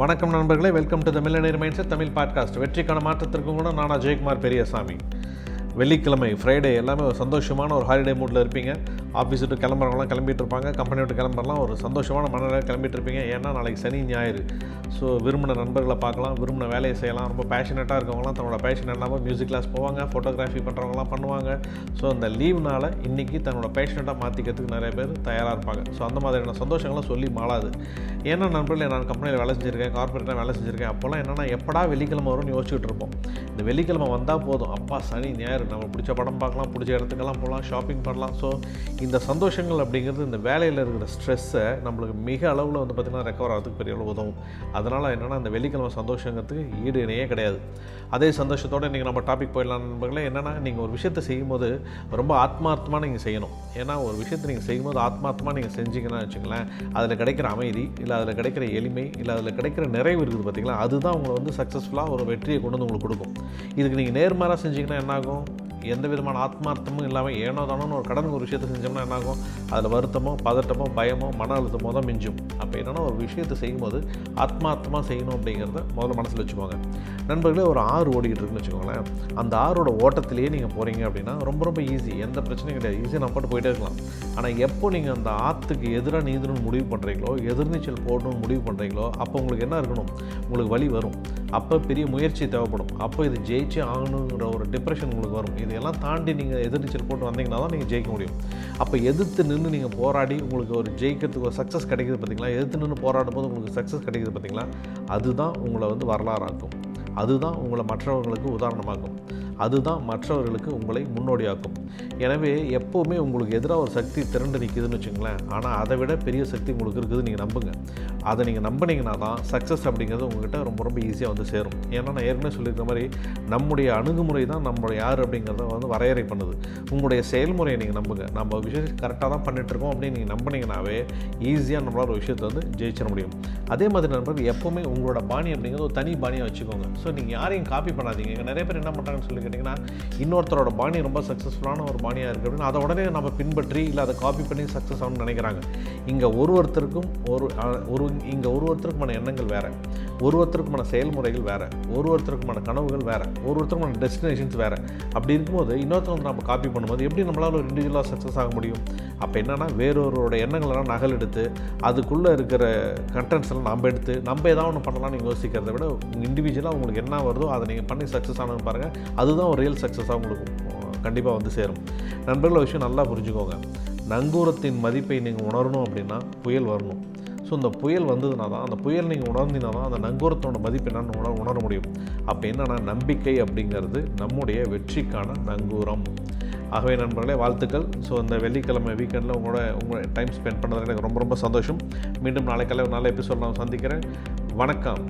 வணக்கம் நண்பர்களே welcome to the millionaire minds Tamil podcast வெற்றிக்கான மாற்றத்திற்கும் கூட நான் ஜெயக்குமார் பெரியசாமி. வெள்ளிக்கிழமை ஃப்ரைடே எல்லாமே ஒரு சந்தோஷமான ஒரு ஹாலிடே மூடில் இருப்பீங்க. ஆஃபீஸ் விட்டு கிளம்புறவங்களாம் கிளம்பிட்டு இருப்பாங்க கம்பெனி விட்டு கிளம்புறலாம் ஒரு சந்தோஷமான மனநிலை கிளம்பிட்டு இருப்பீங்க ஏன்னா நாளைக்கு சனி ஞாயிறு. ஸோ விரும்பின நண்பர்களை பார்க்கலாம். விரும்பின வேலையை செய்யலாம். ரொம்ப பேஷனட்டாக இருக்கவங்களாம் தன்னோட பேஷன் இல்லாமல் மியூசிக் கிளாஸ் போவாங்க. ஃபோட்டோகிராஃபி பண்ணுறவங்களாம் பண்ணுவாங்க. ஸோ அந்த லீவ்னால் இன்றைக்கி தன்னோட பேஷனட்டாக மாற்றிக்கிறதுக்கு நிறைய பேர் தயாராக இருப்பாங்க. ஸோ அந்த மாதிரியான சந்தோஷங்களை சொல்லி மாளாது. ஏன்னா நண்பர்களே நான் கம்பெனியில் வேலை செஞ்சுருக்கேன். கார்பரேட்டாக வேலை செஞ்சுருக்கேன். அப்போல்லாம் என்னென்னா எப்படா வெள்ளிக்கிழமை வரும்னு யோசிச்சுட்டு இருப்போம். இந்த வெள்ளிக்கிழமை வந்தால் போதும். அப்பா சனி ஞாயிறு நம்ம பிடிச்ச படம் பார்க்கலாம் பிடிச்ச இடத்துக்கெல்லாம் போகலாம் ஷாப்பிங் பண்ணலாம். ஸோ இந்த சந்தோஷங்கள் அப்படிங்கிறது இந்த வேலையில் இருக்கிற ஸ்ட்ரெஸ்ஸை நம்மளுக்கு மிக அளவில் வந்து பார்த்திங்கன்னா ரெக்கவர் ஆகிறதுக்கு பெரிய அளவு உதவும். அதனால் என்னென்னா இந்த வெள்ளிக்கிழமை சந்தோஷங்கிறதுக்கு ஈடு இணையே கிடையாது. அதே சந்தோஷத்தோடு இன்றைக்கி நம்ம டாபிக் போயிடலாம் நண்பர்களே. என்னென்னா நீங்கள் ஒரு விஷயத்தை செய்யும்போது ரொம்ப ஆத்மார்த்தமாக நீங்கள் செய்யணும். ஏன்னா ஒரு விஷயத்தை நீங்கள் செய்யும்போது ஆத்மார்த்தமாக நீங்கள் செஞ்சீங்கன்னா வச்சுங்களேன் அதில் கிடைக்கிற அமைதி இல்லை அதில் கிடைக்கிற எளிமை இல்லை அதில் கிடைக்கிற நிறைவு இருக்குது பார்த்தீங்களா அதுதான் உங்களை வந்து சக்ஸஸ்ஃபுல்லாக ஒரு வெற்றியை கொண்டு வந்து உங்களுக்கு கொடுக்கும். இதுக்கு நீங்கள் நேர்மாறாக செஞ்சீங்கன்னா என்னாகும்? எந்த விதமான ஆத்மார்த்தமும் இல்லாமல் ஏனோ தானோன்னு ஒரு கடனுக்கு ஒரு விஷயத்தை செஞ்சோம்னா என்னாகும்? அதில் வருத்தமோ பதட்டமோ பயமோ மன அழுத்தமோ தான் மிஞ்சும். அப்போ என்னென்னா ஒரு விஷயத்தை செய்யும்போது ஆத்மார்த்தமாக செய்யணும் அப்படிங்கிறத முதல்ல மனசில் வச்சுக்கோங்க. நண்பர்களே ஒரு ஆறு ஓடிக்கிட்டு இருக்குன்னு வச்சுக்கோங்களேன். அந்த ஆறோட ஓட்டத்திலேயே நீங்கள் போகிறீங்க அப்படின்னா ரொம்ப ரொம்ப ஈஸி எந்த பிரச்சனையும் கிடையாது. ஈஸியாக நம்ம பாட்டு போயிட்டே இருக்கலாம். ஆனால் எப்போ நீங்கள் அந்த ஆற்றுக்கு எதிராக நீந்தணும்னு முடிவு பண்ணுறீங்களோ எதிர்நீச்சல் போடணும்னு முடிவு பண்ணுறீங்களோ அப்போ உங்களுக்கு என்ன இருக்கணும்? உங்களுக்கு வழி வரும். அப்போ பெரிய முயற்சி தேவைப்படும். அப்போ இது ஜெயிச்சு ஆகணுங்கிற ஒரு டிப்ரெஷன் உங்களுக்கு வரும். இது இதையெல்லாம் தாண்டி நீங்கள் எதிர்நீச்சல் போட்டு வந்தீங்கன்னா தான் நீங்கள் ஜெயிக்க முடியும். அப்போ எதிர்த்து நின்று நீங்கள் போராடி உங்களுக்கு ஒரு ஜெயிக்கிறதுக்கு ஒரு சக்ஸஸ் கிடைக்குது பார்த்தீங்களா எதிர்த்து நின்று போராடும் போது உங்களுக்கு சக்ஸஸ் கிடைக்குது பார்த்தீங்களா அதுதான் உங்களை வந்து வரலாறாக்கும். அதுதான் உங்களை மற்றவர்களுக்கு உதாரணமாகும் அதுதான் மற்றவர்களுக்கு உங்களை முன்னோடியாக்கும். எனவே எப்போவுமே உங்களுக்கு எதிராக ஒரு சக்தி திரண்டு நிற்குதுன்னு வச்சுங்களேன் ஆனால் அதை விட பெரிய சக்தி உங்களுக்கு இருக்குது நீங்கள் நம்புங்க. அதை நீங்கள் நம்பினீங்கன்னா தான் சக்ஸஸ் அப்படிங்கிறது உங்கள்கிட்ட ரொம்ப ரொம்ப ஈஸியாக வந்து சேரும். ஏன்னா நான் ஏற்கனவே சொல்லியிருக்க மாதிரி நம்முடைய அணுகுமுறை தான் நம்ம யார் அப்படிங்கிறத வந்து வரையறை பண்ணுது. உங்களுடைய செயல்முறையை நீங்கள் நம்புங்க. நம்ம விஷயம் கரெக்டாக தான் பண்ணிகிட்ருக்கோம் அப்படின்னு நீங்கள் நம்பினீங்கனாவே ஈஸியாக நம்மளால் ஒரு விஷயத்தை வந்து ஜெயிச்சிட முடியும். அதே மாதிரி நண்பர்கள் எப்போவுமே உங்களோட பாணி அப்படிங்கிறது ஒரு தனி பாணியாக வச்சுக்கோங்க. ஸோ நீங்கள் யாரையும் காப்பி பண்ணாதீங்க. நிறைய பேர் என்ன பண்ணுறாங்கன்னு சொல்லி கேட்டிங்கன்னா இன்னொருத்தரோட பாணி ரொம்ப சக்ஸஸ்ஃபுல்லான ஒரு பாணியாக இருக்குது அப்படின்னு அதை உடனே நம்ம பின்பற்றி இல்லை அதை காப்பி பண்ணி சக்ஸஸ் ஆகணும்னு நினைக்கிறாங்க. இங்கே ஒரு ஒருத்தருக்கும் ஒரு ஒரு இங்கே ஒரு ஒருத்தருக்குமான எண்ணங்கள் வேறு. ஒரு ஒருத்தருக்குமான செயல்முறைகள் வேறு. ஒரு ஒருத்தருக்குமான கனவுகள் வேறு. ஒரு ஒருத்தருக்குமான டெஸ்டினேஷன்ஸ் வேறு. அப்படி இருக்கும்போது இன்னொருத்தவங்க நம்ம காப்பி பண்ணும்போது எப்படி நம்மளால் ஒரு இண்டிவிஜுவலாக சக்ஸஸ் ஆக முடியும்? அப்போ என்னென்னா வேறொருவரோட எண்ணங்களெல்லாம் நகல் எடுத்து அதுக்குள்ளே இருக்கிற கண்டென்ட்ஸ் எல்லாம் நம்ம எடுத்து நம்ம ஏதாவது ஒன்று பண்ணலாம்னு நீங்கள் யோசிக்கிறத விட இண்டிவிஜுவலாக உங்களுக்கு என்ன வருதோ அதை நீங்கள் பண்ணி சக்ஸஸ் ஆனது பாருங்கள் அதுதான் ஒரு ரியல் சக்ஸஸாக உங்களுக்கு கண்டிப்பாக வந்து சேரும். நண்பர்கள் விஷயம் நல்லா புரிஞ்சுக்கோங்க. நங்கூரத்தின் மதிப்பை நீங்கள் உணரணும் அப்படின்னா புயல் வரணும். ஸோ இந்த புயல் வந்ததுனா தான் அந்த புயல் நீங்கள் உணர்ந்தீங்கன்னா தான் அந்த நங்கூரத்தோட மதிப்பு என்னன்னு உணர உணர முடியும். அப்போ என்னென்னா நம்பிக்கை அப்படிங்கிறது நம்முடைய வெற்றிக்கான நங்கூரம். ஆகவே நண்பர்களே வாழ்த்துக்கள். ஸோ இந்த வெள்ளிக்கிழமை வீக்கெண்டில் உங்களோட உங்களோட டைம் ஸ்பெண்ட் பண்ணதில் எனக்கு ரொம்ப ரொம்ப சந்தோஷம். மீண்டும் நாளை கிழமை நல்ல எபிசோட் நான் சந்திக்கிறேன். வணக்கம்.